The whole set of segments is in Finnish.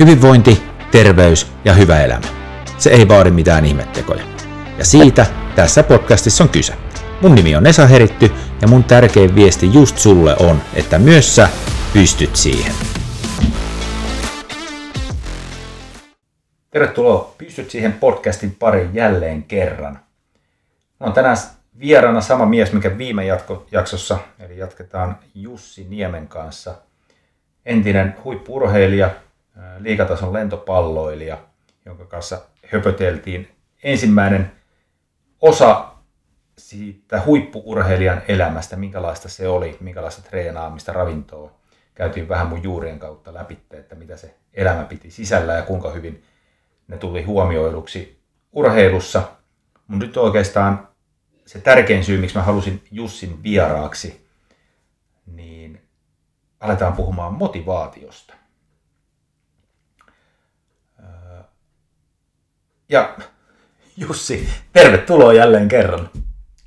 Hyvinvointi, terveys ja hyvä elämä. Se ei vaadi mitään ihmettekoja. Ja siitä tässä podcastissa on kyse. Mun nimi on Esa Heritty ja mun tärkein viesti just sulle on, että myös sä pystyt siihen. Tervetuloa Pystyt siihen podcastin pariin jälleen kerran. on tänään vieraana sama mies, mikä viime jatko, jaksossa, eli jatketaan Jussi Niemen kanssa. Entinen huippurheilija, liikatason lentopalloilija, jonka kanssa höpöteltiin ensimmäinen osa siitä huippuurheilijan elämästä, minkälaista se oli, minkälaista treenaamista, ravintoa. Käytiin vähän mun juurien kautta läpi, että mitä se elämä piti sisällä ja kuinka hyvin ne tuli huomioiduksi urheilussa. Mutta nyt oikeastaan se tärkein syy, miksi mä halusin Jussin vieraaksi, niin aletaan puhumaan motivaatiosta. Ja Jussi, tervetuloa jälleen kerran.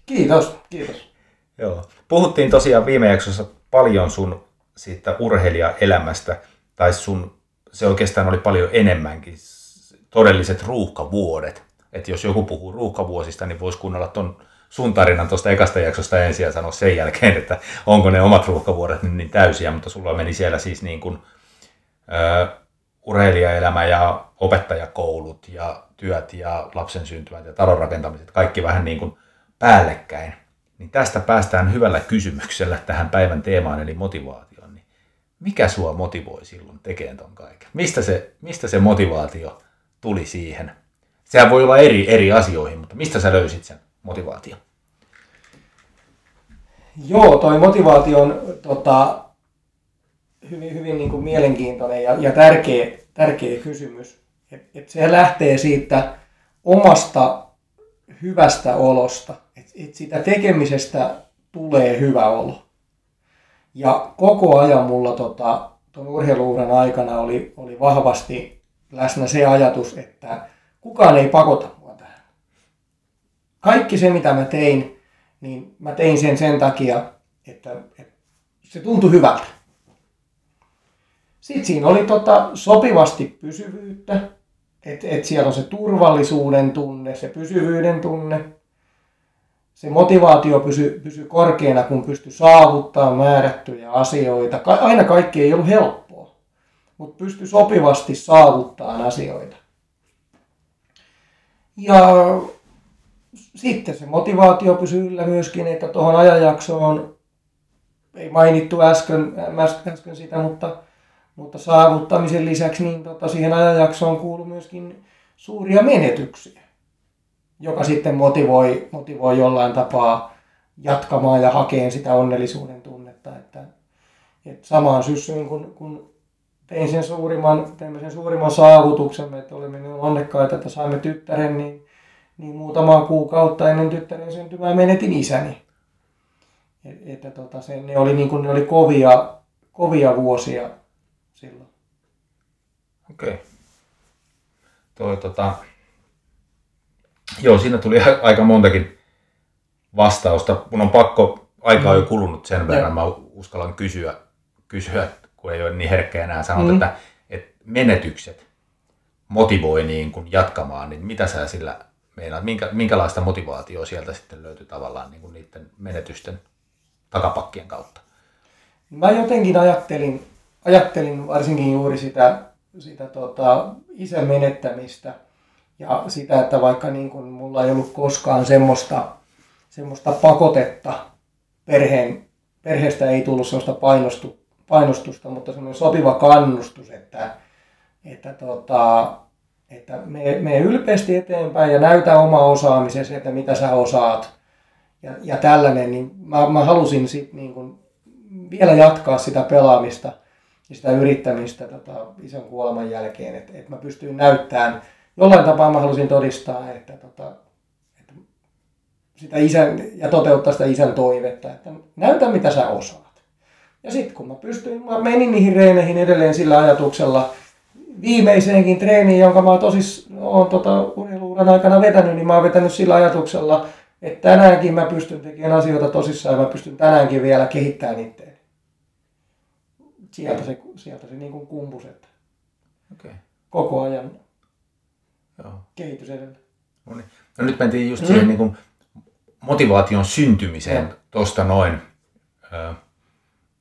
Kiitos, kiitos. Joo. Puhuttiin tosiaan viime jaksossa paljon sun siitä urheilijaelämästä, tai sun, se oikeastaan oli paljon enemmänkin, todelliset ruuhkavuodet. Että jos joku puhuu ruuhkavuosista, niin voisi kuunnella ton sun tarinan tuosta ekasta jaksosta ensin ja sanoa sen jälkeen, että onko ne omat ruuhkavuodet niin, niin täysiä, mutta sulla meni siellä siis niin kuin, ö, urheilijaelämä ja opettajakoulut ja työt ja lapsen syntymät ja talon rakentamiset, kaikki vähän niin kuin päällekkäin. Niin tästä päästään hyvällä kysymyksellä tähän päivän teemaan, eli motivaatioon. Niin mikä sua motivoi silloin tekemään ton kaiken? Mistä se, mistä se motivaatio tuli siihen? Sehän voi olla eri, eri asioihin, mutta mistä sä löysit sen motivaatio? Joo, toi motivaatio on tota, hyvin, hyvin niin kuin mielenkiintoinen ja, ja tärkeä, tärkeä kysymys. Et, et se lähtee siitä omasta hyvästä olosta, että et siitä tekemisestä tulee hyvä olo. Ja koko ajan mulla tota, tuon urheiluuran aikana oli, oli vahvasti läsnä se ajatus, että kukaan ei pakota mua tähän. Kaikki se, mitä mä tein, niin mä tein sen sen takia, että, että se tuntui hyvältä. Sitten siinä oli tota sopivasti pysyvyyttä, että et siellä on se turvallisuuden tunne, se pysyvyyden tunne. Se motivaatio pysy, pysy korkeana, kun pysty saavuttaa määrättyjä asioita. Ka- aina kaikki ei ollut helppoa, mutta pysty sopivasti saavuttaa asioita. Ja sitten se motivaatio pysyy yllä myöskin, että tuohon ajanjaksoon, ei mainittu äsken, äsken sitä, mutta mutta saavuttamisen lisäksi niin tota, siihen ajanjaksoon kuuluu myöskin suuria menetyksiä, joka sitten motivoi, motivoi jollain tapaa jatkamaan ja hakeen sitä onnellisuuden tunnetta. Että, että samaan syssyyn, kun, kun tein sen suurimman, teimme sen suurimman saavutuksen, että olimme niin onnekkaita, että saimme tyttären, niin, niin muutamaa kuukautta ennen tyttären syntymää menetin isäni. Et, että tota, se, ne, oli, niin kuin, ne oli kovia, kovia vuosia silloin. Okei. Okay. Toi, tota... Joo, siinä tuli aika montakin vastausta. Mun on pakko, aika on jo kulunut sen verran, mä uskallan kysyä, kysyä kun ei ole niin herkkä enää sanoa, mm. että, että menetykset motivoi niin kuin jatkamaan, niin mitä sä sillä meinaat, minkä, minkälaista motivaatiota sieltä sitten löytyy tavallaan niin kuin niiden menetysten takapakkien kautta? Mä jotenkin ajattelin, ajattelin varsinkin juuri sitä, sitä tota, isän menettämistä ja sitä, että vaikka niin kuin mulla ei ollut koskaan semmoista, semmoista pakotetta perheen, perheestä ei tullut semmoista painostu, painostusta, mutta semmoinen sopiva kannustus, että, että, tota, että me, me ylpeästi eteenpäin ja näytä oma osaamisesi, että mitä sä osaat. Ja, ja tällainen, niin mä, mä halusin sit niin kuin vielä jatkaa sitä pelaamista – ja sitä yrittämistä tota, isän kuoleman jälkeen, että, että mä pystyin näyttämään, jollain tapaa mä halusin todistaa, että, tota, että sitä isän, ja toteuttaa sitä isän toivetta, että näytä mitä sä osaat. Ja sitten kun mä pystyin, mä menin niihin reeneihin edelleen sillä ajatuksella, viimeiseenkin treeniin, jonka mä tosis, oon tota, urheiluuran aikana vetänyt, niin mä oon vetänyt sillä ajatuksella, että tänäänkin mä pystyn tekemään asioita tosissaan ja mä pystyn tänäänkin vielä kehittämään itseäni sieltä se, sieltä se niin kuin kumpus. Että. Okei. koko ajan Joo. kehitys edellä. No, niin. no nyt mentiin just siihen niin kuin motivaation syntymiseen tuosta noin, ö,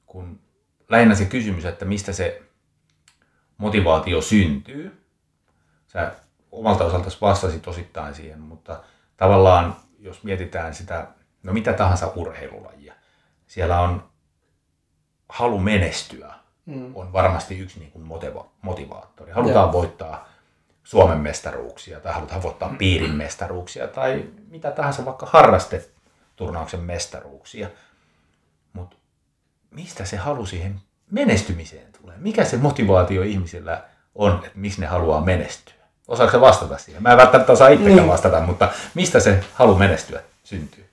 kun lähinnä se kysymys, että mistä se motivaatio syntyy. Sä omalta osaltasi vastasit osittain siihen, mutta tavallaan jos mietitään sitä, no mitä tahansa urheilulajia, siellä on halu menestyä, Mm. on varmasti yksi niin kuin motiva- motivaattori. Halutaan Joo. voittaa Suomen mestaruuksia tai halutaan voittaa piirin mestaruuksia tai mitä tahansa vaikka harrasteturnauksen mestaruuksia. Mutta mistä se halu siihen menestymiseen tulee? Mikä se motivaatio ihmisillä on, että miksi ne haluaa menestyä? Osaatko sä vastata siihen? Mä en välttämättä osaa itsekään Niin. vastata, mutta mistä se halu menestyä syntyy?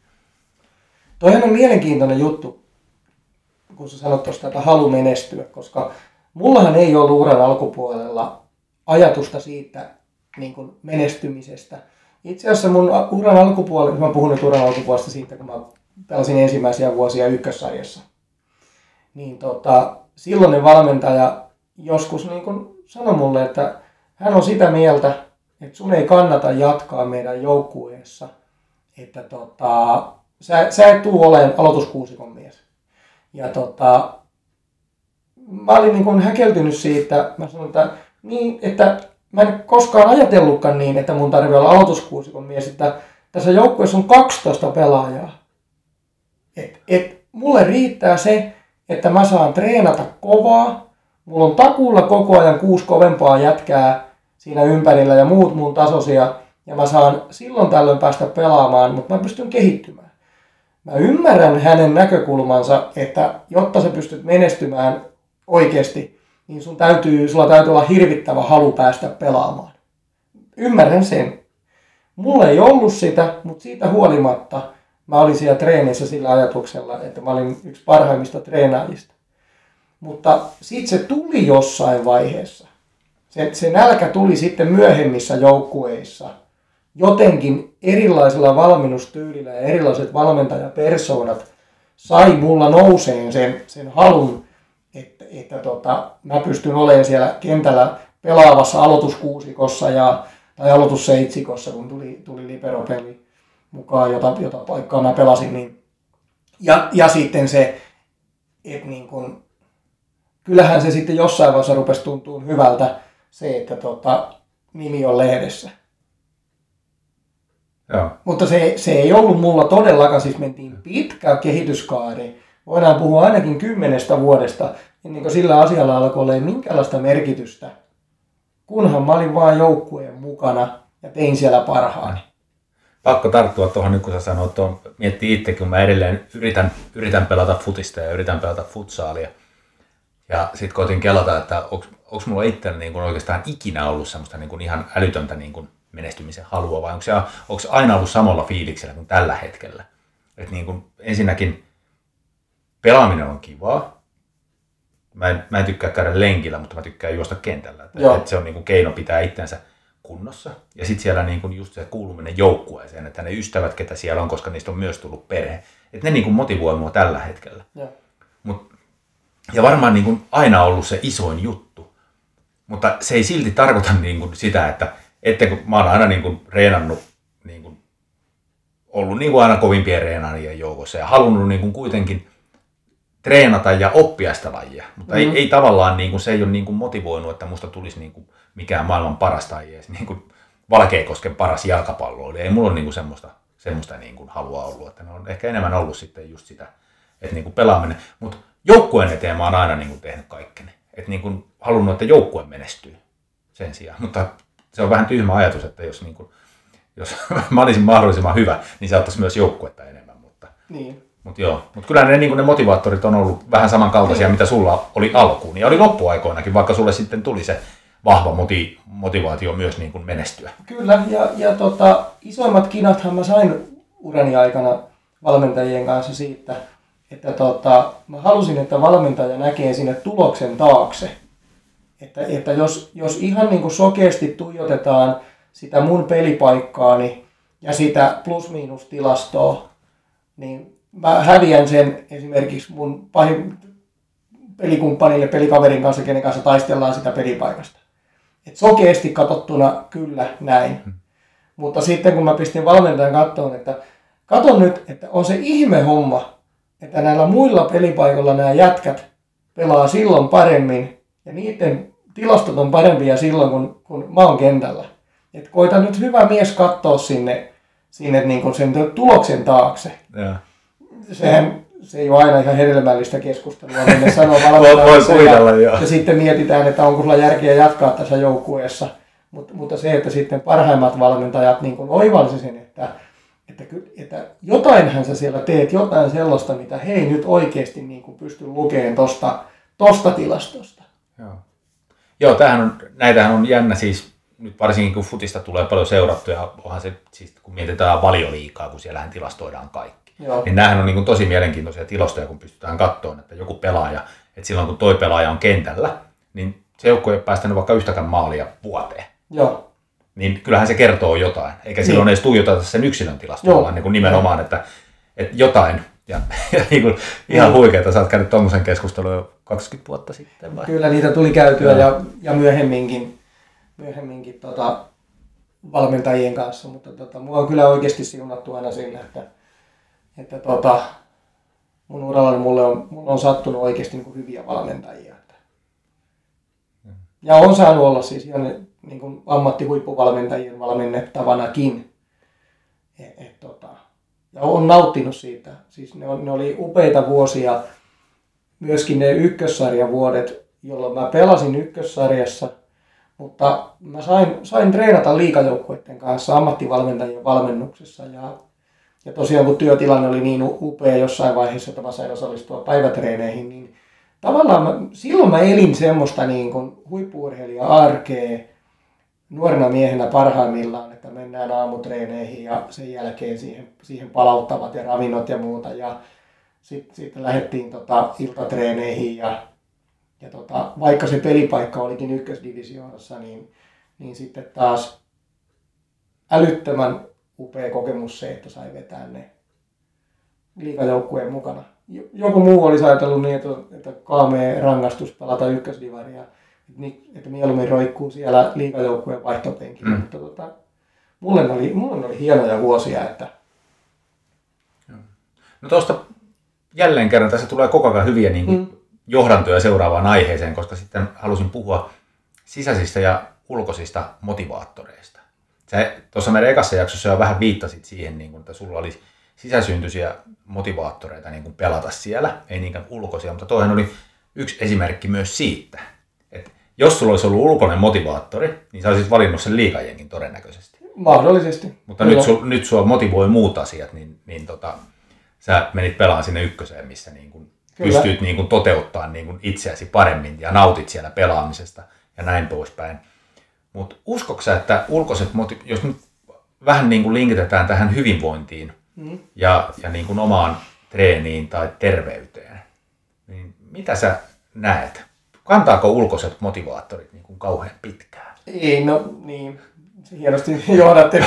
Toihan on mielenkiintoinen juttu, kun sä sanot tuosta, että halu menestyä, koska mullahan ei ollut uran alkupuolella ajatusta siitä niin kuin menestymisestä. Itse asiassa mun uran alkupuolella, mä puhun nyt uran alkupuolesta siitä, kun mä pelasin ensimmäisiä vuosia ykkössarjassa, niin tota, silloinen valmentaja joskus niin kuin sanoi mulle, että hän on sitä mieltä, että sun ei kannata jatkaa meidän joukkueessa, että tota, sä, sä et tuu olemaan aloituskuusikon mies. Ja tota, mä olin niin kuin häkeltynyt siitä, mä sanoin, että, niin, että mä en koskaan ajatellutkaan niin, että mun tarvii olla aloituskuusikon mies, että tässä joukkueessa on 12 pelaajaa. Et, et, mulle riittää se, että mä saan treenata kovaa, mulla on takuulla koko ajan kuusi kovempaa jätkää siinä ympärillä ja muut mun tasoisia, ja mä saan silloin tällöin päästä pelaamaan, mutta mä pystyn kehittymään. Mä ymmärrän hänen näkökulmansa, että jotta sä pystyt menestymään oikeasti, niin sun täytyy, sulla täytyy olla hirvittävä halu päästä pelaamaan. Ymmärrän sen. Mulla ei ollut sitä, mutta siitä huolimatta mä olin siellä treenissä sillä ajatuksella, että mä olin yksi parhaimmista treenaajista. Mutta sitten se tuli jossain vaiheessa. Se, se nälkä tuli sitten myöhemmissä joukkueissa. Jotenkin erilaisilla valmennustyylillä ja erilaiset valmentajapersoonat sai mulla nouseen sen, sen halun, että, että tota, mä pystyn olemaan siellä kentällä pelaavassa aloituskuusikossa ja, tai aloitusseitsikossa, kun tuli, tuli liberopeli mukaan, jota, jota paikkaa mä pelasin. Niin. Ja, ja sitten se, että niin kun, kyllähän se sitten jossain vaiheessa rupesi tuntua hyvältä se, että tota, nimi on lehdessä. Joo. Mutta se, se ei ollut mulla todellakaan, siis mentiin pitkä kehityskaari. Voidaan puhua ainakin kymmenestä vuodesta, ennen kuin sillä asialla alkoi olla minkälaista merkitystä. Kunhan mä olin vaan joukkueen mukana ja tein siellä parhaani. pakko tarttua tuohon nyt, kun sä sanoit tuon, miettii itse, kun mä edelleen yritän, yritän pelata futista ja yritän pelata futsaalia. Ja sitten koitin kelata, että onko mulla itsellä niin oikeastaan ikinä ollut semmoista niin ihan älytöntä niin kuin menestymisen halua, vai onko se, onko se aina ollut samalla fiiliksellä kuin tällä hetkellä? Et niin kuin, ensinnäkin pelaaminen on kivaa. Mä en, mä en tykkää käydä lenkillä, mutta mä tykkään juosta kentällä. Et, et se on niin kuin keino pitää itsensä kunnossa. Ja sitten siellä niin kuin just se kuuluminen joukkueeseen, että ne ystävät, ketä siellä on, koska niistä on myös tullut perhe, että ne niin kuin motivoi mua tällä hetkellä. Joo. Mut, ja varmaan niin kuin aina ollut se isoin juttu. Mutta se ei silti tarkoita niin kuin sitä, että, että kun mä oon aina niin kuin reenannut, niin kuin, ollut niin kuin aina kovimpien reenaajien joukossa ja halunnut niin kuin kuitenkin treenata ja oppia sitä lajia. Mutta mm. ei, ei tavallaan, niin kuin, se ei ole niin kuin motivoinut, että musta tulisi niin kuin mikään maailman paras tai edes niin kuin Valkeakosken paras jalkapalloilija. Ei mulla ole niin kuin semmoista, semmoista niin kuin halua ollut. Että ne on ehkä enemmän ollut sitten just sitä, että niin kuin pelaaminen. Mutta joukkueen eteen mä oon aina niin kuin tehnyt kaikkeni. Että niin kuin halunnut, että joukkue menestyy sen sijaan. Mutta se on vähän tyhmä ajatus, että jos, niin kuin, jos mä olisin mahdollisimman hyvä, niin se auttaisi myös joukkuetta enemmän. Mutta, Niin. mutta joo, mutta kyllä ne, niin kuin ne motivaattorit on ollut vähän samankaltaisia, mitä sulla oli alkuun. Ja oli loppuaikoinakin, vaikka sulle sitten tuli se vahva moti, motivaatio myös niin kuin menestyä. Kyllä, ja, ja tota, isoimmat kinathan mä sain urani aikana valmentajien kanssa siitä, että tota, mä halusin, että valmentaja näkee sinne tuloksen taakse. Että, että jos, jos ihan niin kuin sokeasti tuijotetaan sitä mun pelipaikkaani ja sitä plus-miinus-tilastoa, niin mä häviän sen esimerkiksi mun pahin pelikumppanille, pelikaverin kanssa, kenen kanssa taistellaan sitä pelipaikasta. Et sokeasti katsottuna kyllä näin. Hmm. Mutta sitten kun mä pistin valmentajan kattoon, että katon nyt, että on se ihme homma, että näillä muilla pelipaikoilla nämä jätkät pelaa silloin paremmin ja niiden tilastot on parempia silloin, kun, kun mä oon kentällä. Et koita nyt hyvä mies katsoa sinne, sinne niin kuin sen tuloksen taakse. Ja. Sehän se ei ole aina ihan hedelmällistä keskustelua, niin ne sanoo valmentajalle ja, ja sitten mietitään, että onko sulla järkeä jatkaa tässä joukkueessa. Mut, mutta se, että sitten parhaimmat valmentajat niin oivalsi sen, että, että, että jotainhan sä siellä teet, jotain sellaista, mitä he ei nyt oikeasti niin kuin pysty lukemaan tosta, tosta tilastosta. Joo, Joo tämähän on, näitähän on jännä siis, nyt varsinkin kun futista tulee paljon seurattuja, onhan se, siis kun mietitään valioliikaa, kun siellähän tilastoidaan kaikki Joo. Niin nämähän on niin kuin tosi mielenkiintoisia tilastoja, kun pystytään katsomaan, että joku pelaaja, että silloin kun toi pelaaja on kentällä, niin se joukko ei ole päästänyt vaikka yhtäkään maalia vuoteen. Joo. Niin kyllähän se kertoo jotain, eikä niin. silloin edes tuijoteta sen yksilön tilastoa, vaan niin kuin nimenomaan, että, että jotain, ja, ja niin kuin, ihan huikeaa, sä oot käynyt tuommoisen keskustelun jo 20 vuotta sitten. Vai? Kyllä niitä tuli käytyä ja, ja, ja myöhemminkin, myöhemminkin tota, valmentajien kanssa, mutta tota, mua on kyllä oikeasti siunattu aina sillä, että että tota, mun uralla mulle on, mulle on sattunut oikeasti niin kuin hyviä valmentajia. Että. Ja on saanut olla siis ihan niin kuin ammattihuippuvalmentajien valmennettavanakin. Et, et, tota, ja on nauttinut siitä. Siis ne, on, ne oli upeita vuosia, myöskin ne ykkössarjavuodet, jolloin mä pelasin ykkössarjassa, mutta mä sain, sain treenata liikajoukkuiden kanssa ammattivalmentajien valmennuksessa. Ja ja tosiaan kun työtilanne oli niin upea jossain vaiheessa, että mä sain osallistua päivätreeneihin, niin tavallaan mä, silloin mä elin semmoista niin kuin huippuurheilija-arkea nuorena miehenä parhaimmillaan, että mennään aamutreeneihin ja sen jälkeen siihen, siihen palauttavat ja ravinnot ja muuta. Ja sitten sit lähdettiin tota iltatreeneihin ja, ja tota, vaikka se pelipaikka olikin ykkösdivisioonassa, niin, niin sitten taas älyttömän upea kokemus se, että sai vetää ne liikajoukkueen mukana. Joku muu olisi ajatellut niin, että, että kaamee rangaistus pelata ykkösdivaria, että, että mieluummin roikkuu siellä liikajoukkueen vaihtopenkillä. Mm. Mutta tota, mulle, oli, mulle oli hienoja vuosia, että... No tuosta jälleen kerran tässä tulee koko ajan hyviä niin kuin, mm. johdantoja seuraavaan aiheeseen, koska sitten halusin puhua sisäisistä ja ulkoisista motivaattoreista. Sä tuossa meidän ekassa jaksossa jo vähän viittasit siihen, niin kun, että sulla oli sisäsyntyisiä motivaattoreita niin kun pelata siellä, ei niinkään ulkoisia, mutta toihan oli yksi esimerkki myös siitä, jos sulla olisi ollut ulkoinen motivaattori, niin sä olisit valinnut sen liikajenkin todennäköisesti. Mahdollisesti. Mutta nyt, su, nyt sua motivoi muut asiat, niin, niin tota, sä menit pelaan sinne ykköseen, missä niin kun pystyt niin kun toteuttaa niin kun itseäsi paremmin ja nautit siellä pelaamisesta ja näin poispäin. Mutta uskoksa, että ulkoiset motiv... jos nyt vähän niin kuin linkitetään tähän hyvinvointiin mm. ja, ja niin kuin omaan treeniin tai terveyteen, niin mitä sä näet? Kantaako ulkoiset motivaattorit niin kuin kauhean pitkään? Ei, no niin, hienosti johdatte.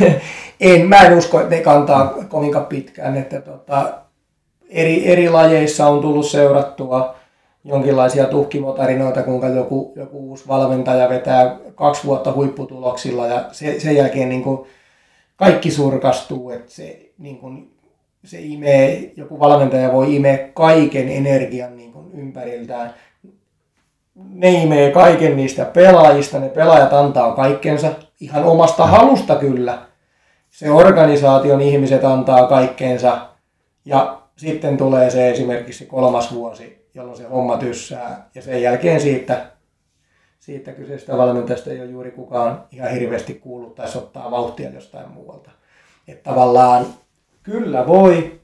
en, mä en usko, että ne kantaa kovinkaan pitkään. Että tota, eri, eri lajeissa on tullut seurattua jonkinlaisia tuhkimotarinoita, kuinka joku, joku uusi valmentaja vetää kaksi vuotta huipputuloksilla ja se, sen jälkeen niin kuin kaikki surkastuu, että se, niin kuin, se imee, joku valmentaja voi imeä kaiken energian niin kuin ympäriltään. Ne imee kaiken niistä pelaajista, ne pelaajat antaa kaikkensa ihan omasta halusta kyllä. Se organisaation ihmiset antaa kaikkensa ja sitten tulee se esimerkiksi kolmas vuosi, jolloin se homma tyssää. Ja sen jälkeen siitä, siitä kyseisestä valmentajasta ei ole juuri kukaan ihan hirveästi kuullut tai ottaa vauhtia jostain muualta. Että tavallaan kyllä voi,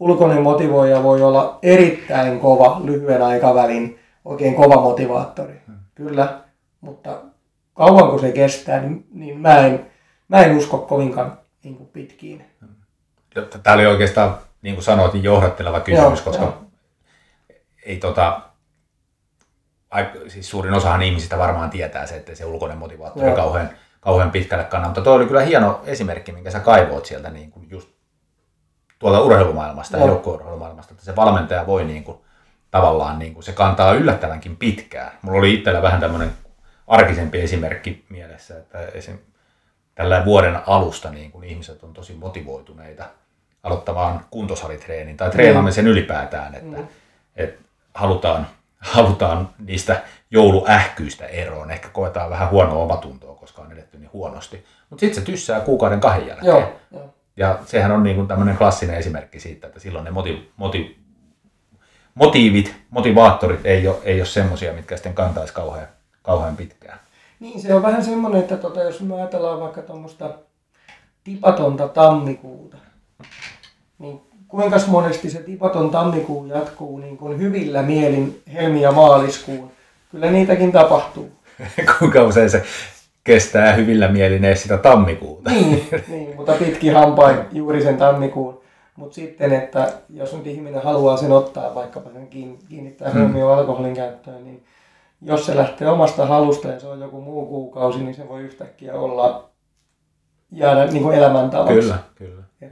ulkoinen motivoija voi olla erittäin kova lyhyen aikavälin, oikein kova motivaattori. Hmm. Kyllä, mutta kauan kun se kestää, niin, niin mä, en, mä en usko kovinkaan niin kuin pitkiin. Tämä oli oikeastaan, niin kuin sanoit, niin johdatteleva kysymys, joo, koska joo ei tota, siis suurin osahan ihmisistä varmaan tietää se, että se ulkoinen motivaattori on kauhean, kauhean pitkälle kannaa. Mutta toi oli kyllä hieno esimerkki, minkä sä kaivoit sieltä niin kuin just tuolta urheilumaailmasta ja joukkueurheilumaailmasta, että se valmentaja voi niin kuin, tavallaan, niin kuin, se kantaa yllättävänkin pitkään. Mulla oli itsellä vähän tämmöinen arkisempi esimerkki mielessä, että esim. tällä vuoden alusta niin kun ihmiset on tosi motivoituneita aloittamaan kuntosalitreenin tai treenaamisen ylipäätään, että, mm. että halutaan, halutaan niistä jouluähkyistä eroon. Ehkä koetaan vähän huonoa omatuntoa, koska on edetty niin huonosti. Mutta sitten se tyssää kuukauden kahden jälkeen. Joo, joo. Ja sehän on niin tämmöinen klassinen esimerkki siitä, että silloin ne moti, moti, motiivit, motivaattorit ei ole, ei ole semmoisia, mitkä sitten kantaisi kauhean, kauhean pitkään. Niin, se on vähän semmoinen, että tota, jos me ajatellaan vaikka tuommoista tipatonta tammikuuta, niin kuinka monesti se tipaton tammikuu jatkuu niin kuin hyvillä mielin helmi- ja maaliskuun? Kyllä niitäkin tapahtuu. Kuinka usein se kestää hyvillä mielin edes sitä tammikuuta. Niin, niin mutta pitki hampain juuri sen tammikuun. Mutta sitten, että jos nyt ihminen haluaa sen ottaa, vaikkapa sen kiinnittää mm. huomioon alkoholin käyttöön, niin jos se lähtee omasta halusta ja se on joku muu kuukausi, niin se voi yhtäkkiä olla jäädä niin kuin elämäntavaksi. Kyllä, kyllä. Joo.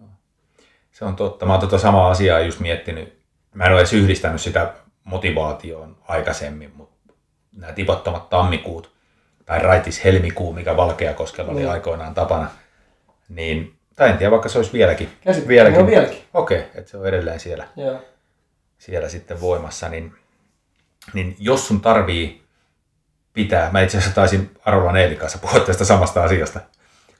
Joo. Se on totta. Mä oon tuota samaa asiaa just miettinyt. Mä en ole edes yhdistänyt sitä motivaatioon aikaisemmin, mutta nämä tipottomat tammikuut tai raitis helmikuu, mikä Valkeakoskella oli mm. aikoinaan tapana, niin, tai en tiedä, vaikka se olisi vieläkin. vieläkin. On vieläkin. Okei, okay, että se on edelleen siellä, Joo. siellä sitten voimassa, niin, niin jos sun tarvii pitää, mä itse asiassa taisin Arolan Eelin kanssa puhua tästä samasta asiasta,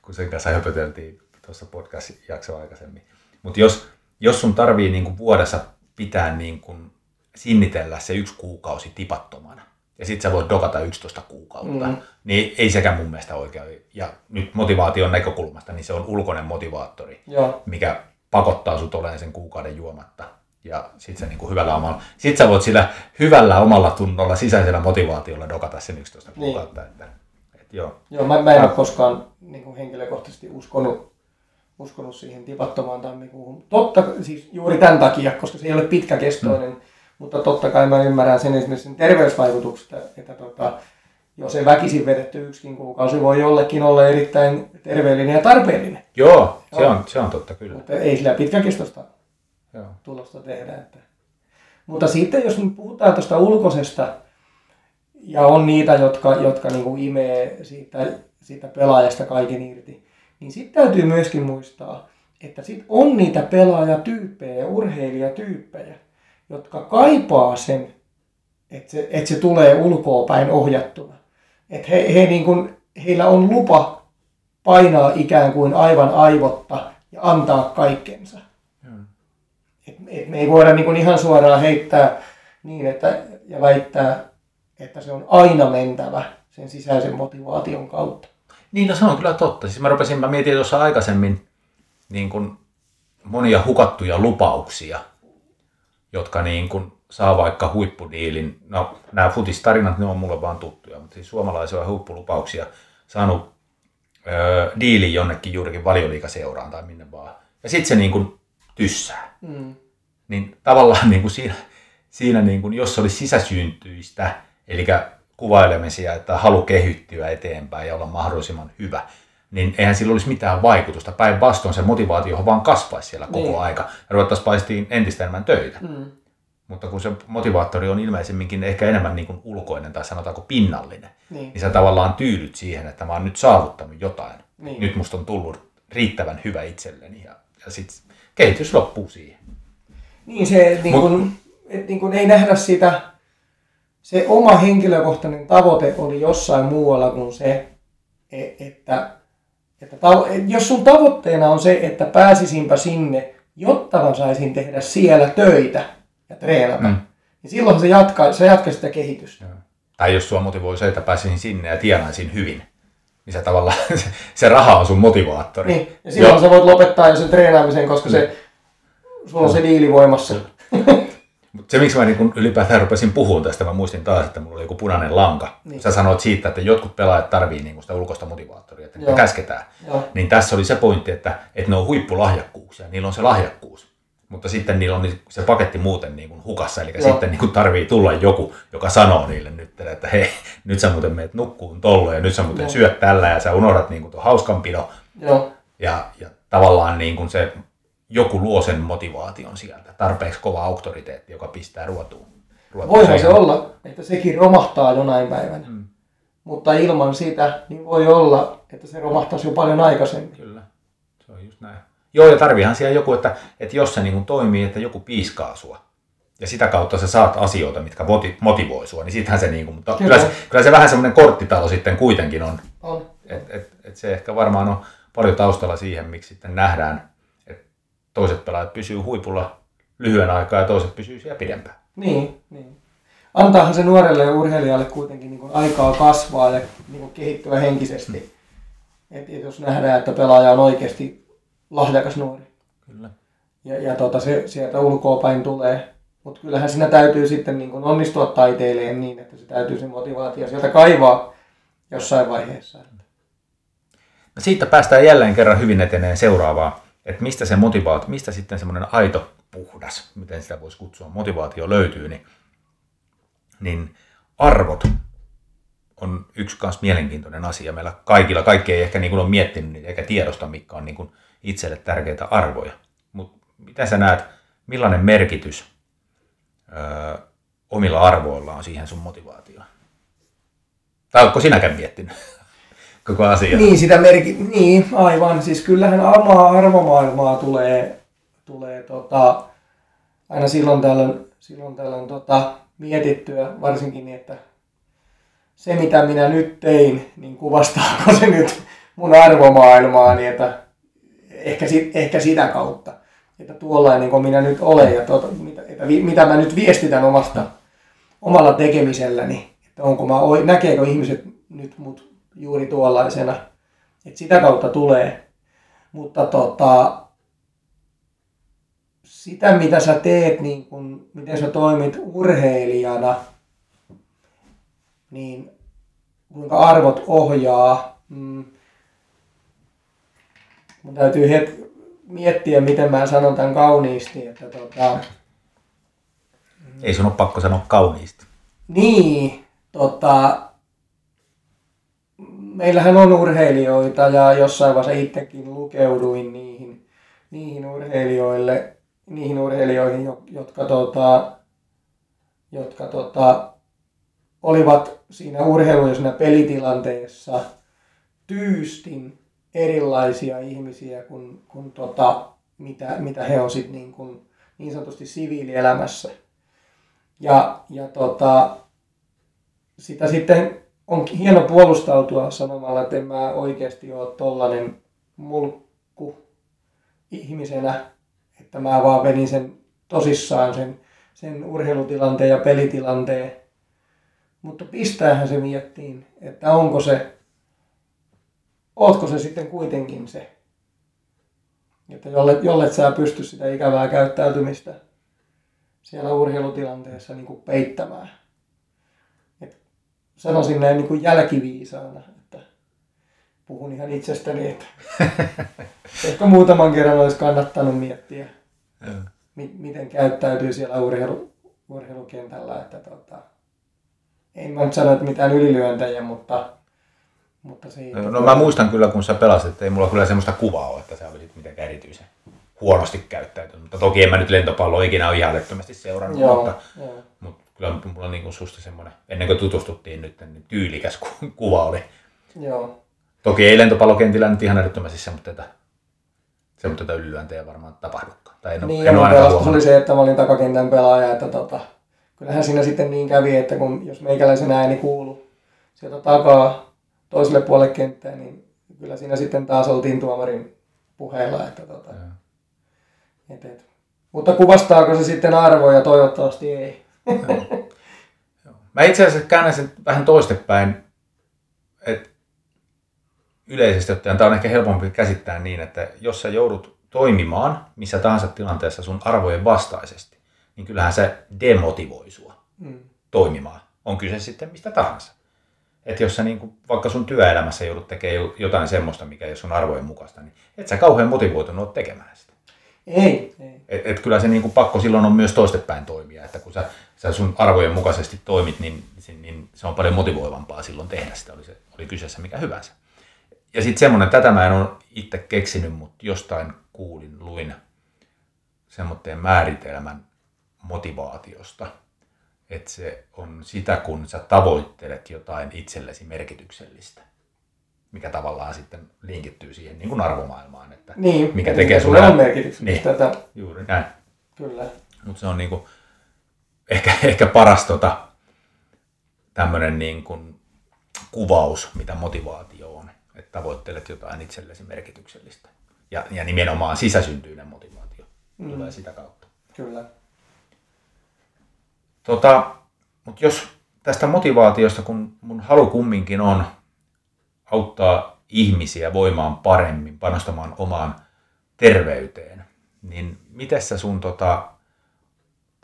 kun sen kanssa höpöteltiin tuossa podcast-jaksoa aikaisemmin. Mutta jos, jos sun tarvii niin kuin vuodessa pitää niin kuin sinnitellä se yksi kuukausi tipattomana, ja sitten sä voit dokata 11 kuukautta. Mm. Niin ei sekään mun mielestä oikein. Ja nyt motivaation näkökulmasta, niin se on ulkoinen motivaattori, Joo. mikä pakottaa sut olemaan sen kuukauden juomatta. Ja sit sä, niin kuin hyvällä omalla, sit sä voit sillä hyvällä omalla tunnolla, sisäisellä motivaatiolla dokata sen 11 niin. kuukautta. Että, et joo. joo, mä, mä en ole koskaan niin kuin henkilökohtaisesti uskonut, uskonut siihen tipattomaan tammikuuhun. Totta, siis juuri tämän takia, koska se ei ole pitkäkestoinen. Mm mutta totta kai mä ymmärrän sen esimerkiksi sen terveysvaikutukset, että, tota, jos ei väkisin vedetty yksikin kuukausi, voi jollekin olla erittäin terveellinen ja tarpeellinen. Joo, se. On, se on totta kyllä. Mutta ei sillä pitkäkestoista Joo. tulosta tehdä. Että. Mutta sitten jos nyt puhutaan tuosta ulkoisesta, ja on niitä, jotka, jotka niinku imee siitä, siitä pelaajasta kaiken irti, niin sitten täytyy myöskin muistaa, että sit on niitä pelaajatyyppejä ja urheilijatyyppejä, jotka kaipaa sen, että se, että se tulee ulkoa päin ohjattuna. Että he, he niin kuin, heillä on lupa painaa ikään kuin aivan aivotta ja antaa kaikkensa. Hmm. Et, et me ei voida niin kuin ihan suoraan heittää niin että, ja väittää, että se on aina mentävä sen sisäisen motivaation kautta. Niin, no se on kyllä totta. Siis mä rupesin, mä mietin tuossa aikaisemmin niin kuin monia hukattuja lupauksia – jotka niin kuin saa vaikka huippudiilin. No, nämä futistarinat, ne on mulle vaan tuttuja, mutta siis suomalaisia huippulupauksia saanut öö, diilin jonnekin juurikin valioliikaseuraan tai minne vaan. Ja sitten se niin kuin tyssää. Mm. Niin tavallaan niin kuin siinä, siinä niin kuin, jos se olisi sisäsyntyistä, eli kuvailemisia, että halu kehittyä eteenpäin ja olla mahdollisimman hyvä, niin eihän sillä olisi mitään vaikutusta. Päinvastoin se motivaatio vaan kasvaisi siellä koko niin. aika ja ruvettaisiin paistiin entistä enemmän töitä. Mm. Mutta kun se motivaattori on ilmeisemminkin ehkä enemmän niin kuin ulkoinen tai sanotaanko pinnallinen, niin. niin sä tavallaan tyydyt siihen, että mä oon nyt saavuttanut jotain. Niin. Nyt musta on tullut riittävän hyvä itselleni ja, ja sitten kehitys loppuu siihen. Niin se, niin kun, Mut, et niin kun ei nähdä sitä, se oma henkilökohtainen tavoite oli jossain muualla kuin se, e, että että tavo- jos sun tavoitteena on se, että pääsisinpä sinne, jotta mä saisin tehdä siellä töitä ja treenata, mm. niin silloin se jatkaa, se jatkaa sitä kehitystä. Joo. Tai jos sua motivoi se, että pääsisin sinne ja tienaisin hyvin, niin se tavallaan se, se raha on sun motivaattori. Niin, ja silloin Joo. sä voit lopettaa jo sen treenaamisen, koska niin. se, sulla on se diili voimassa. Mutta se, miksi mä niin ylipäätään rupesin puhumaan tästä, mä muistin taas, että mulla oli joku punainen lanka. Niin. Sä sanoit siitä, että jotkut pelaajat tarvii niin sitä ulkoista motivaattoria, että niitä Joo. käsketään. Joo. Niin tässä oli se pointti, että, että ne on huippulahjakkuuksia, niillä on se lahjakkuus. Mutta sitten niillä on se paketti muuten niin kuin hukassa, eli Joo. sitten niin kuin tarvii tulla joku, joka sanoo niille nyt, että hei, nyt sä muuten meet nukkuun tollo ja nyt sä muuten Joo. syöt tällä ja sä unohdat niin kuin tuon hauskanpidon. Joo. Ja, ja tavallaan niin kuin se joku luo sen motivaation sieltä, tarpeeksi kova auktoriteetti, joka pistää ruotuun. ruotuun Voihan se olla, että sekin romahtaa jonain päivänä. Mm. Mutta ilman sitä, niin voi olla, että se romahtaisi jo paljon aikaisemmin. Kyllä, se on just näin. Joo, ja tarviihan siellä joku, että, että jos se niin kuin toimii, että joku piiskaa sua, ja sitä kautta sä saat asioita, mitkä moti- motivoi sua, niin sittenhän se, niin kuin, mutta kyllä. Kyllä. Se, kyllä se vähän semmoinen korttitalo sitten kuitenkin on. On. Et, et, et se ehkä varmaan on paljon taustalla siihen, miksi sitten nähdään, että toiset pelaajat pysyy huipulla lyhyen aikaa ja toiset pysyy siellä pidempään. Niin, niin. Antaahan se nuorelle urheilijalle kuitenkin niin aikaa kasvaa ja niin kehittyä henkisesti. Et jos nähdään, että pelaaja on oikeasti lahjakas nuori. Kyllä. Ja, ja tota, se sieltä ulkoa päin tulee. Mutta kyllähän siinä täytyy sitten niin onnistua taiteileen niin, että se täytyy se motivaatio sieltä kaivaa jossain vaiheessa. No siitä päästään jälleen kerran hyvin eteneen seuraavaan, että mistä se motivaatio, mistä sitten semmoinen aito puhdas, miten sitä voisi kutsua, motivaatio löytyy, niin, niin arvot on yksi myös mielenkiintoinen asia. Meillä kaikilla, kaikki ei ehkä niin kuin ole miettinyt niitä eikä tiedosta, mitkä on niin kuin itselle tärkeitä arvoja. Mutta miten sä näet, millainen merkitys öö, omilla arvoilla on siihen sun motivaatioon? Tai oletko sinäkään miettinyt koko asiaa? Niin, sitä merki... niin, aivan. Siis kyllähän omaa arvomaailmaa tulee, tulee tota, aina silloin tällöin, silloin tällöin tota, mietittyä, varsinkin niin, että se mitä minä nyt tein, niin kuvastaako se nyt mun arvomaailmaa, niin että ehkä, ehkä sitä kautta, että tuollainen kuin minä nyt olen ja tota, mitä, että vi, mitä mä nyt viestitän omasta, omalla tekemiselläni, että onko mä, näkeekö ihmiset nyt mut juuri tuollaisena, että sitä kautta tulee. Mutta tota, sitä mitä sä teet, niin kun, miten sä toimit urheilijana, niin kuinka arvot ohjaa. Mm, mun täytyy het- miettiä, miten mä sanon tämän kauniisti. Että tota, Ei sun ole pakko sanoa kauniisti. niin, tota, meillähän on urheilijoita ja jossain vaiheessa itsekin lukeuduin niihin, niihin urheilijoille, niihin urheilijoihin, jo- jotka, tota, jotka tota, olivat siinä urheilu- ja siinä pelitilanteessa tyystin erilaisia ihmisiä kuin, kuin tota, mitä, mitä he on sit niin, kuin, niin sanotusti siviilielämässä. Ja, ja tota, sitä sitten on hieno puolustautua sanomalla, että en mä oikeasti ole tollanen mulkku ihmisenä, että mä vaan venin sen tosissaan sen, sen urheilutilanteen ja pelitilanteen. Mutta pistäähän se miettiin, että onko se, ootko se sitten kuitenkin se. Että jolle, jolle sä pysty sitä ikävää käyttäytymistä siellä urheilutilanteessa niin kuin peittämään. Sanoisin näin niin kuin jälkiviisaana, että puhun ihan itsestäni, että ehkä muutaman kerran olisi kannattanut miettiä, mi- miten käyttäytyy siellä urheilu, urheilukentällä. Että tota, en mä nyt sano, että mitään ylilyöntejä, mutta, mutta siitä. No mä muistan kyllä, kun sä pelasit, että ei mulla kyllä semmoista kuvaa ole, että sä olisit mitenkään erityisen huonosti käyttäytynyt. Mutta toki en mä nyt lentopalloa ikinä ole ihan älyttömästi seurannut, Joo, mutta, joo. mutta kyllä mulla niin kuin susta semmoinen, ennen kuin tutustuttiin nyt, niin tyylikäs ku- kuva oli. joo. Toki ei lentopallokentillä nyt ihan älyttömästi semmoista, semmoista ylilyöntejä varmaan tapahdukaan. Tai en, Niin, en ole pelastus oli se, että mä olin takakentän pelaaja, että tota, kyllähän siinä sitten niin kävi, että kun, jos meikäläisen ääni kuulu sieltä takaa toiselle puolelle kenttää, niin kyllä siinä sitten taas oltiin tuomarin puheella, että tota, et, et. Mutta kuvastaako se sitten arvoja? Toivottavasti ei. Mä itse asiassa käännän sen vähän toistepäin, että yleisesti ottaen tämä on ehkä helpompi käsittää niin, että jos sä joudut toimimaan missä tahansa tilanteessa sun arvojen vastaisesti, niin kyllähän se demotivoi sua Mm. toimimaan. On kyse sitten mistä tahansa. Että jos sä niin kuin, vaikka sun työelämässä joudut tekemään jotain semmoista, mikä ei ole sun arvojen mukaista, niin et sä kauhean motivoitunut ole tekemään sitä. Ei, ei. Et, et kyllä se niin kuin pakko silloin on myös toistepäin toimia, että kun sä, sä sun arvojen mukaisesti toimit, niin, niin, niin se on paljon motivoivampaa silloin tehdä sitä, oli, se, oli kyseessä mikä hyvänsä. Ja sitten semmoinen, tätä mä en ole itse keksinyt, mutta jostain kuulin, luin semmoitteen määritelmän motivaatiosta, että se on sitä, kun sä tavoittelet jotain itsellesi merkityksellistä, mikä tavallaan sitten linkittyy siihen niin kuin arvomaailmaan, että Niin, mikä eli tekee sulle on merkityksellistä Niin, tätä, juuri näin. kyllä. Mutta se on niin kuin, ehkä, ehkä paras tota, tämmöinen niin kuin kuvaus, mitä motivaatio on. Että tavoittelet jotain itsellesi merkityksellistä. Ja, ja nimenomaan sisäsyntyinen motivaatio mm. tulee sitä kautta. Kyllä. Tota, mutta jos tästä motivaatiosta, kun mun halu kumminkin on auttaa ihmisiä voimaan paremmin, panostamaan omaan terveyteen, niin miten sä sun tota,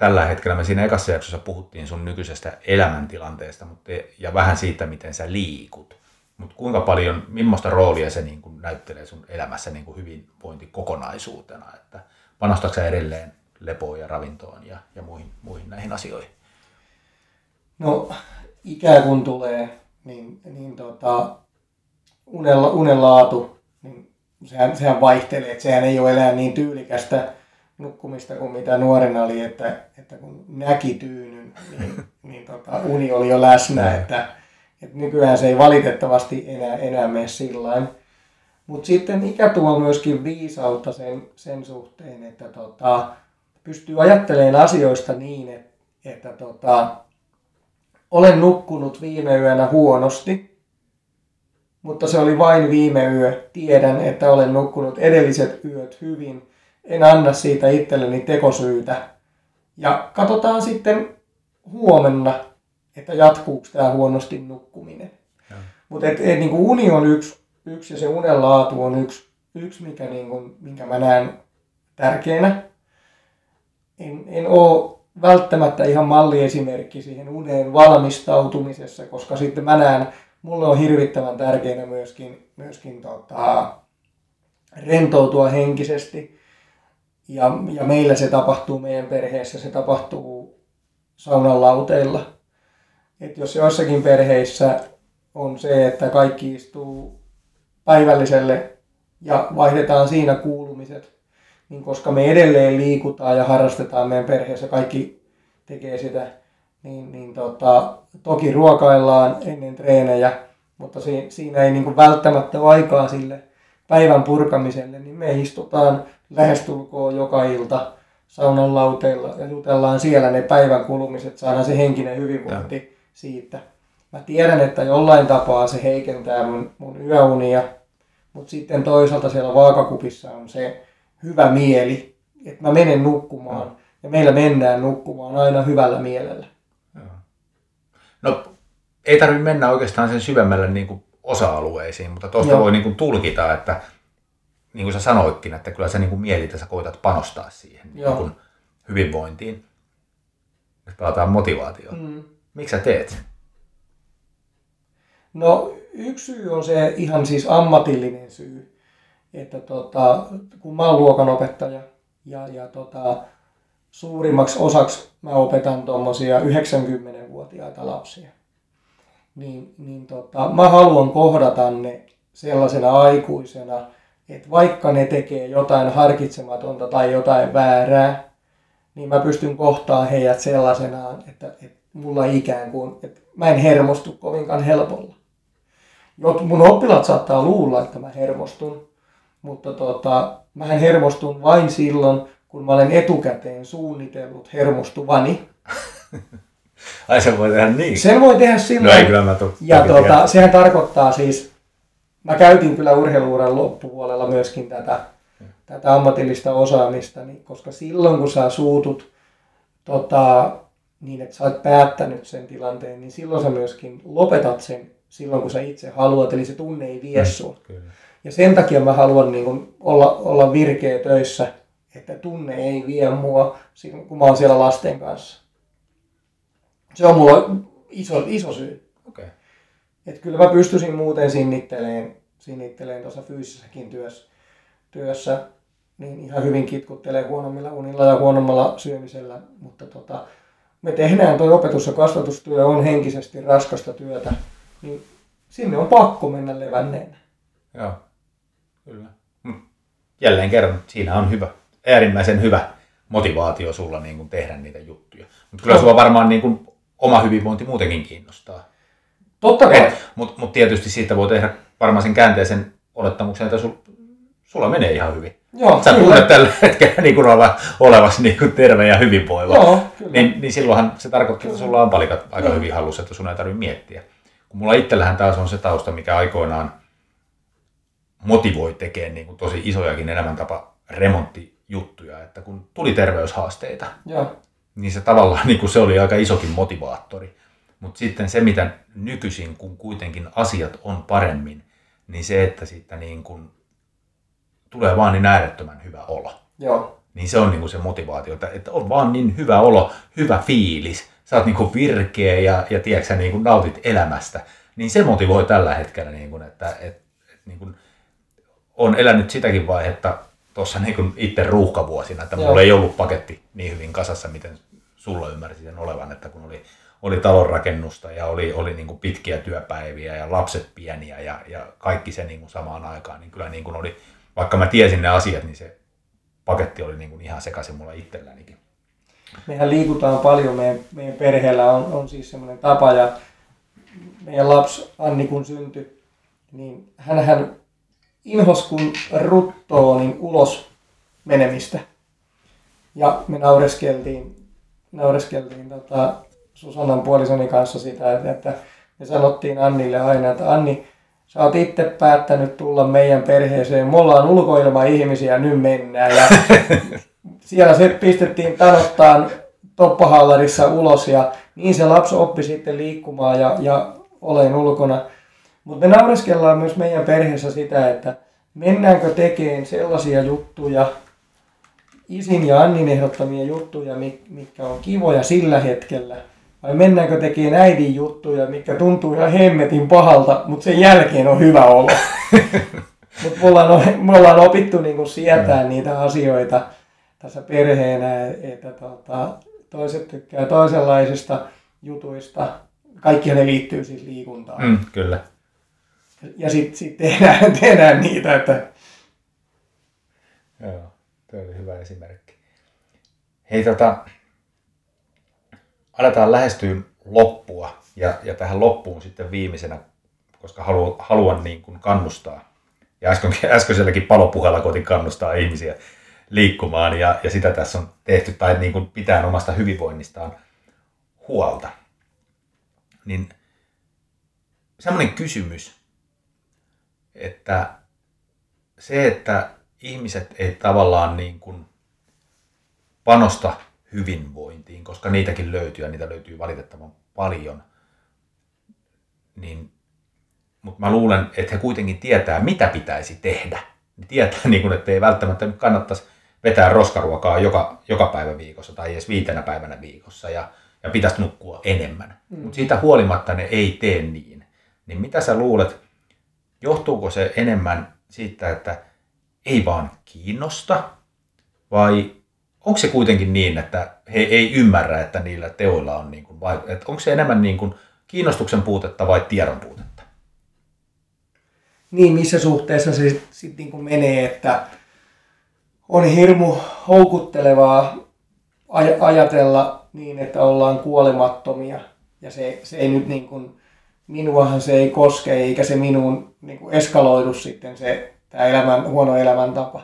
tällä hetkellä, me siinä ekassa jaksossa puhuttiin sun nykyisestä elämäntilanteesta mutta, ja vähän siitä, miten sä liikut. Mutta kuinka paljon, millaista roolia se niin kun näyttelee sun elämässä niin kun hyvinvointi kokonaisuutena? Että panostatko sä edelleen lepoon ja ravintoon ja, ja muihin, muihin näihin asioihin? No, ikää kun tulee, niin, niin tota, unella, unen laatu, niin sehän, sehän vaihtelee, että sehän ei ole enää niin tyylikästä nukkumista kuin mitä nuorena oli, että, että kun näki tyynyn, niin, niin tota, uni oli jo läsnä, että, että nykyään se ei valitettavasti enää, enää mene sillä Mutta sitten ikä tuo myöskin viisautta sen, sen suhteen, että tota, pystyy ajattelemaan asioista niin, että, että tota, olen nukkunut viime yönä huonosti, mutta se oli vain viime yö. Tiedän, että olen nukkunut edelliset yöt hyvin. En anna siitä itselleni tekosyytä. Ja katsotaan sitten huomenna, että jatkuuko tämä huonosti nukkuminen. Mutta et, et, niin uni on yksi, yksi ja se unen laatu on yksi, yksi mikä, niin kuin, minkä mä näen tärkeänä. En, en ole välttämättä ihan malliesimerkki siihen uneen valmistautumisessa, koska sitten mä näen, mulle on hirvittävän tärkeänä myöskin, myöskin tota, rentoutua henkisesti. Ja, ja meillä se tapahtuu meidän perheessä, se tapahtuu saunan lauteilla. Et jos joissakin perheissä on se, että kaikki istuu päivälliselle ja vaihdetaan siinä kuulumiset, niin koska me edelleen liikutaan ja harrastetaan meidän perheessä, kaikki tekee sitä, niin, niin tota, toki ruokaillaan ennen treenejä, mutta siinä ei niin välttämättä ole aikaa sille päivän purkamiselle, niin me istutaan lähestulkoon joka ilta saunan lauteilla ja jutellaan siellä ne päivän kulumiset, saadaan se henkinen hyvinvointi ja. siitä. Mä tiedän, että jollain tapaa se heikentää mun, mun yöunia, mutta sitten toisaalta siellä vaakakupissa on se hyvä mieli, että mä menen nukkumaan. Ja, ja meillä mennään nukkumaan aina hyvällä mielellä. No ei tarvitse mennä oikeastaan sen syvemmälle niin kuin osa-alueisiin, mutta tuosta voi niin kuin tulkita, että niin kuin sä sanoitkin, että kyllä sä niin kuin mietit, sä koitat panostaa siihen niin kuin hyvinvointiin. Nyt palataan motivaatioon. Mm. Miksi sä teet? No yksi syy on se ihan siis ammatillinen syy, että tota, kun mä oon luokanopettaja ja, ja tota, suurimmaksi osaksi mä opetan tuommoisia 90-vuotiaita lapsia, niin, niin tota, mä haluan kohdata ne sellaisena aikuisena, että vaikka ne tekee jotain harkitsematonta tai jotain väärää, niin mä pystyn kohtaamaan heidät sellaisenaan, että, että mulla ikään kuin, että mä en hermostu kovinkaan helpolla. Mun oppilaat saattaa luulla, että mä hermostun, mutta tota, mä hermostun vain silloin, kun mä olen etukäteen suunnitellut hermostuvani. Ai se voi tehdä niin? Sen voi tehdä silloin. No ei kyllä mä to, Ja tota, sehän tarkoittaa siis, mä käytin kyllä urheiluuran loppupuolella myöskin tätä, tätä ammatillista osaamista, niin, koska silloin kun sä suutut tota, niin, että sä oot päättänyt sen tilanteen, niin silloin sä myöskin lopetat sen silloin, kun sä itse haluat, eli se tunne ei vie sua. Ja sen takia mä haluan niin kun, olla, olla virkeä töissä, että tunne ei vie mua, kun mä oon siellä lasten kanssa. Se on mulla iso, iso syy. Okay. Että kyllä mä pystyisin muuten sinnitteleen, sinnitteleen tuossa fyysisessäkin työssä, työssä, niin ihan hyvin kitkuttelee huonommilla unilla ja huonommalla syömisellä, mutta tota, me tehdään tuo opetus- ja kasvatustyö on henkisesti raskasta työtä, niin sinne on pakko mennä levänneen. Joo, kyllä. Hm. Jälleen kerran, siinä on hyvä, äärimmäisen hyvä motivaatio sulla niin kuin tehdä niitä juttuja. Mutta kyllä sulla varmaan niin kuin oma hyvinvointi muutenkin kiinnostaa. Totta kai. Mutta mut tietysti siitä voi tehdä varmaan sen käänteisen olettamuksen, että sul, sulla menee ihan hyvin. Joo, Sä kyllä. tunnet tällä hetkellä niin kuin olla, olevasi niin kuin terve ja hyvinvoiva. Joo, kyllä. Niin, niin silloinhan se tarkoittaa, että sulla on palikat aika hyvin hallussa, että sun ei tarvitse miettiä. Kun mulla itsellähän taas on se tausta, mikä aikoinaan motivoi tekemään niin kuin tosi isojakin elämäntapa remonttijuttuja, että kun tuli terveyshaasteita, Joo. Niin se tavallaan niin kuin se oli aika isokin motivaattori. Mutta sitten se, mitä nykyisin, kun kuitenkin asiat on paremmin, niin se, että siitä niin kuin tulee vaan niin äärettömän hyvä olo. Joo. Niin se on niin kuin se motivaatio, että, että on vaan niin hyvä olo, hyvä fiilis. Sä oot niin kuin virkeä ja, ja tiedätkö, sä niin kuin nautit elämästä. Niin se motivoi tällä hetkellä, niin kuin, että, että, että niin kuin, on elänyt sitäkin vaihetta tuossa niin itse ruuhkavuosina, että Joo. mulla ei ollut paketti niin hyvin kasassa, miten sulla ymmärsi sen olevan, että kun oli, oli talonrakennusta ja oli, oli niin pitkiä työpäiviä ja lapset pieniä ja, ja kaikki se niin samaan aikaan, niin kyllä niin oli, vaikka mä tiesin ne asiat, niin se paketti oli niin ihan sekaisin mulla itsellänikin. Mehän liikutaan paljon, meidän, meidän perheellä on, on siis semmoinen tapa ja meidän lapsi Anni kun syntyi, niin hän inhos kun ruttoo niin ulos menemistä. Ja me naureskeltiin, naureskeltiin tota Susannan puolisoni kanssa sitä, että, että me sanottiin Annille aina, että Anni, sä oot itse päättänyt tulla meidän perheeseen, me ollaan ulkoilma-ihmisiä, nyt mennään. Ja siellä se pistettiin tanottaan toppahallarissa ulos ja niin se lapsi oppi sitten liikkumaan ja, ja olen ulkona. Mutta me naureskellaan myös meidän perheessä sitä, että mennäänkö tekemään sellaisia juttuja, isin ja Annin ehdottamia juttuja, mi- mitkä on kivoja sillä hetkellä, vai mennäänkö tekemään äidin juttuja, mikä tuntuu ihan hemmetin pahalta, mutta sen jälkeen on hyvä olo. Mutta me, ollaan- me ollaan opittu niinku sietää niitä asioita tässä perheenä, että tota, toiset tykkää toisenlaisista jutuista. Kaikki ne liittyy siis liikuntaan. Mm, kyllä. Ja sitten sit tehdään, tehdään niitä, että Joo, tuo oli hyvä esimerkki. Hei tota, aletaan lähestyä loppua ja, ja tähän loppuun sitten viimeisenä, koska haluan, haluan niin kuin kannustaa. Ja äsken, äskeiselläkin palopuheella koitin kannustaa ihmisiä liikkumaan ja, ja sitä tässä on tehty tai niin kuin pitää omasta hyvinvoinnistaan huolta. Niin semmoinen kysymys, että se, että ihmiset ei tavallaan niin kuin panosta hyvinvointiin, koska niitäkin löytyy ja niitä löytyy valitettavan paljon, niin, mutta mä luulen, että he kuitenkin tietää, mitä pitäisi tehdä. Ne tietää, niin kuin, että ei välttämättä nyt kannattaisi vetää roskaruokaa joka, joka päivä viikossa tai edes viitenä päivänä viikossa ja, ja pitäisi nukkua enemmän. Mm. Mutta siitä huolimatta ne ei tee niin. Niin mitä sä luulet, johtuuko se enemmän siitä, että ei vaan kiinnosta, vai onko se kuitenkin niin, että he ei ymmärrä, että niillä teoilla on, niin kuin, että onko se enemmän niin kuin kiinnostuksen puutetta vai tiedon puutetta? niin missä suhteessa se sitten sit niinku menee, että on hirmu houkuttelevaa aj- ajatella niin, että ollaan kuolemattomia. Ja se, se ei nyt niin kuin, minuahan se ei koske, eikä se minuun niin kuin eskaloidu sitten se tämä elämän, huono elämäntapa.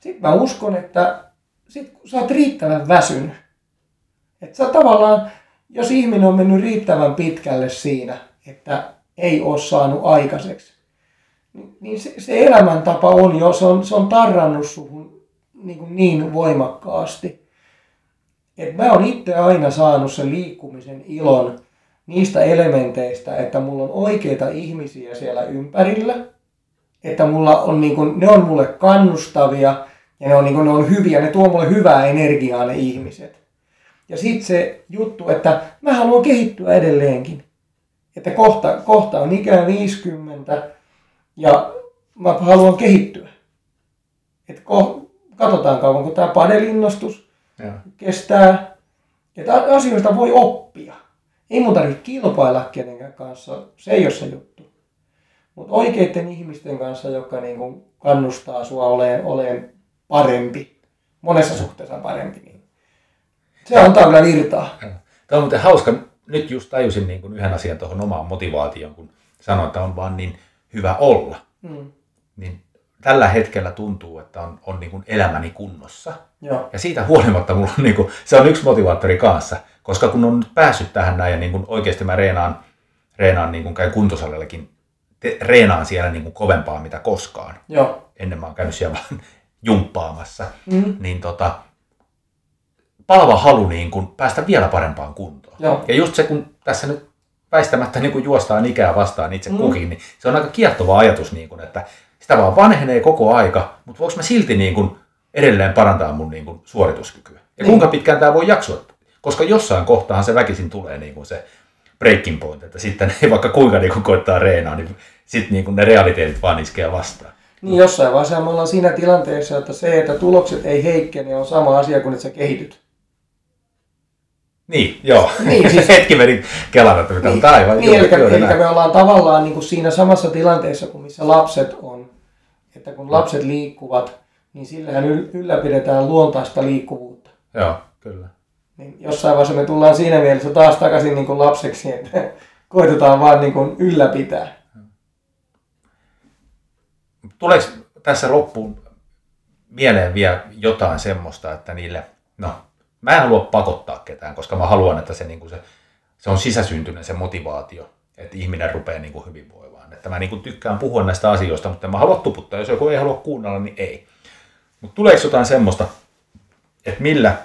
Sitten mä uskon, että sit kun sä oot riittävän väsynyt, että sä tavallaan, jos ihminen on mennyt riittävän pitkälle siinä, että ei ole saanut aikaiseksi, niin- niin se, se elämäntapa on jo, se on, se on tarrannut suhun niin, kuin niin voimakkaasti. Et mä oon itse aina saanut sen liikkumisen ilon niistä elementeistä, että mulla on oikeita ihmisiä siellä ympärillä, että mulla on niin kuin, ne on mulle kannustavia ja ne on, niin kuin, ne on hyviä, ne tuo mulle hyvää energiaa ne ihmiset. Ja sitten se juttu, että mä haluan kehittyä edelleenkin. Että kohta, kohta on ikää 50 ja mä haluan kehittyä. Että ko, katsotaan kauan, kun tämä padelinnostus Joo. kestää. Että asioista voi oppia. Ei mun tarvitse kilpailla kenenkään kanssa, se ei ole se juttu. Mutta oikeiden ihmisten kanssa, jotka niinku kannustaa sua olemaan, olemaan parempi, monessa suhteessa parempi, niin se antaa kyllä virtaa. Tämä on muuten hauska, nyt just tajusin niin kuin yhden asian tuohon omaan motivaatioon, kun sanoin, että on vaan niin hyvä olla. Mm. Niin tällä hetkellä tuntuu, että on, on niin kuin elämäni kunnossa. Joo. Ja siitä huolimatta mulla on, niin kuin, se on yksi motivaattori kanssa, koska kun on nyt päässyt tähän näin ja niin kuin oikeasti mä reenaan, reenaan niin kuin käyn kuntosalillakin, te, reenaan siellä niin kuin kovempaa mitä koskaan. Joo. Ennen mä oon käynyt siellä vaan jumppaamassa. Mm. Niin tota, palava halu niin kuin päästä vielä parempaan kuntoon. Joo. Ja just se, kun tässä nyt väistämättä niin kuin juostaan ikää vastaan itse Mm. kukin, niin se on aika kiehtova ajatus, niin kuin, että sitä vaan vanhenee koko aika, mutta voiko mä silti niin kuin edelleen parantaa mun niin kuin suorituskykyä? Ja Niin. kuinka pitkään tämä voi jaksua? Koska jossain kohtaan se väkisin tulee niin kuin se breaking point, että sitten ei vaikka kuinka niin kuin koittaa reenaa, niin sitten niin kuin ne realiteetit vaan iskee vastaan. Niin jossain vaiheessa me ollaan siinä tilanteessa, että se, että tulokset ei heikkene, on sama asia kuin että sä kehityt. Niin, joo. Niin, siis- Hetki meni kelata, että mitä, mutta aivan. niin, eli, eli näin. me ollaan tavallaan niin kuin siinä samassa tilanteessa kuin missä lapset on. Että kun lapset liikkuvat, niin sillähän yl- ylläpidetään luontaista liikkuvuutta. Joo, kyllä. Niin jossain vaiheessa me tullaan siinä mielessä taas takaisin niin kuin lapseksi, että koitetaan vaan niin kuin ylläpitää. Tuleeko tässä loppuun mieleen vielä jotain semmoista, että niille, no, mä en halua pakottaa ketään, koska mä haluan, että se, niin kuin se, se on sisäsyntyinen se motivaatio, että ihminen rupeaa niin kuin hyvinvoimaan. Että mä niin kuin tykkään puhua näistä asioista, mutta mä halua tuputtaa. Jos joku ei halua kuunnella, niin ei. Mutta tuleeko jotain semmoista, että millä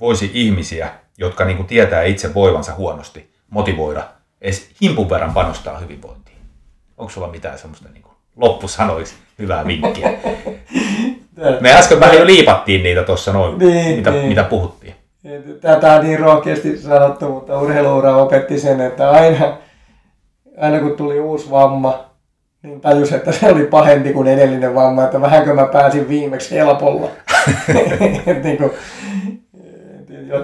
voisi ihmisiä, jotka niin kuin tietää itse voivansa huonosti, motivoida edes himpun verran panostaa hyvinvointiin? Onko sulla mitään semmoista niin kuin loppusanoiksi hyvää vinkkiä? Me äsken vähän jo liipattiin niitä tuossa noin, Niin, mitä, niin. mitä puhuttiin. Tätä on niin rohkeasti sanottu, mutta urheiluura opetti sen, että aina, aina kun tuli uusi vamma, niin tajus, että se oli pahempi kuin edellinen vamma, että vähänkö mä pääsin viimeksi helpolla. Niin kuin,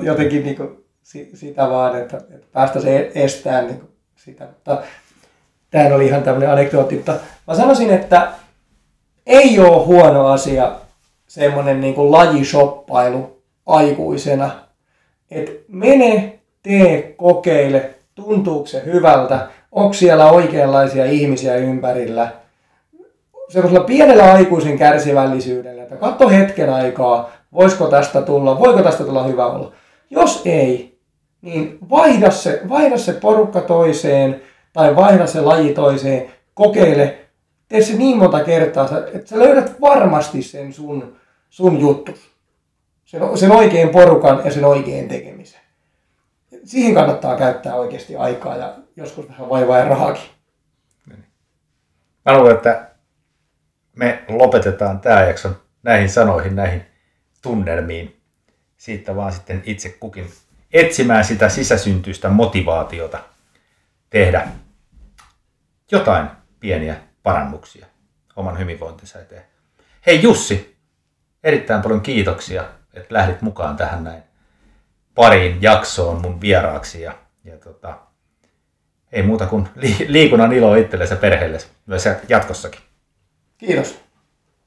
jotenkin niin kuin si- sitä vaan, että, että päästä se estään niin kuin sitä. Mutta tämähän oli ihan tämmöinen anekdootti, mutta mä sanoisin, että ei ole huono asia semmoinen niin kuin lajishoppailu aikuisena. Et mene, tee, kokeile, tuntuuko se hyvältä, onko siellä oikeanlaisia ihmisiä ympärillä. Semmoisella pienellä aikuisen kärsivällisyydellä, että katso hetken aikaa, voisiko tästä tulla, voiko tästä tulla hyvä olla. Jos ei, niin vaihda se, vaihda se porukka toiseen tai vaihda se laji toiseen, kokeile, tee se niin monta kertaa, että sä löydät varmasti sen sun, sun juttus. Sen, sen oikein porukan ja sen oikein tekemisen. Siihen kannattaa käyttää oikeasti aikaa ja joskus vähän vaivaa ja rahaakin. Mä luulen, että me lopetetaan tämä jakso näihin sanoihin, näihin tunnelmiin. Siitä vaan sitten itse kukin etsimään sitä sisäsyntyistä motivaatiota tehdä jotain pieniä parannuksia oman hyvinvointinsa eteen. Hei Jussi, erittäin paljon kiitoksia, että lähdit mukaan tähän näin pariin jaksoon mun vieraaksi. Ja, ja tota, ei muuta kuin li- liikunnan ilo itsellesi ja perheellesi myös jatkossakin. Kiitos.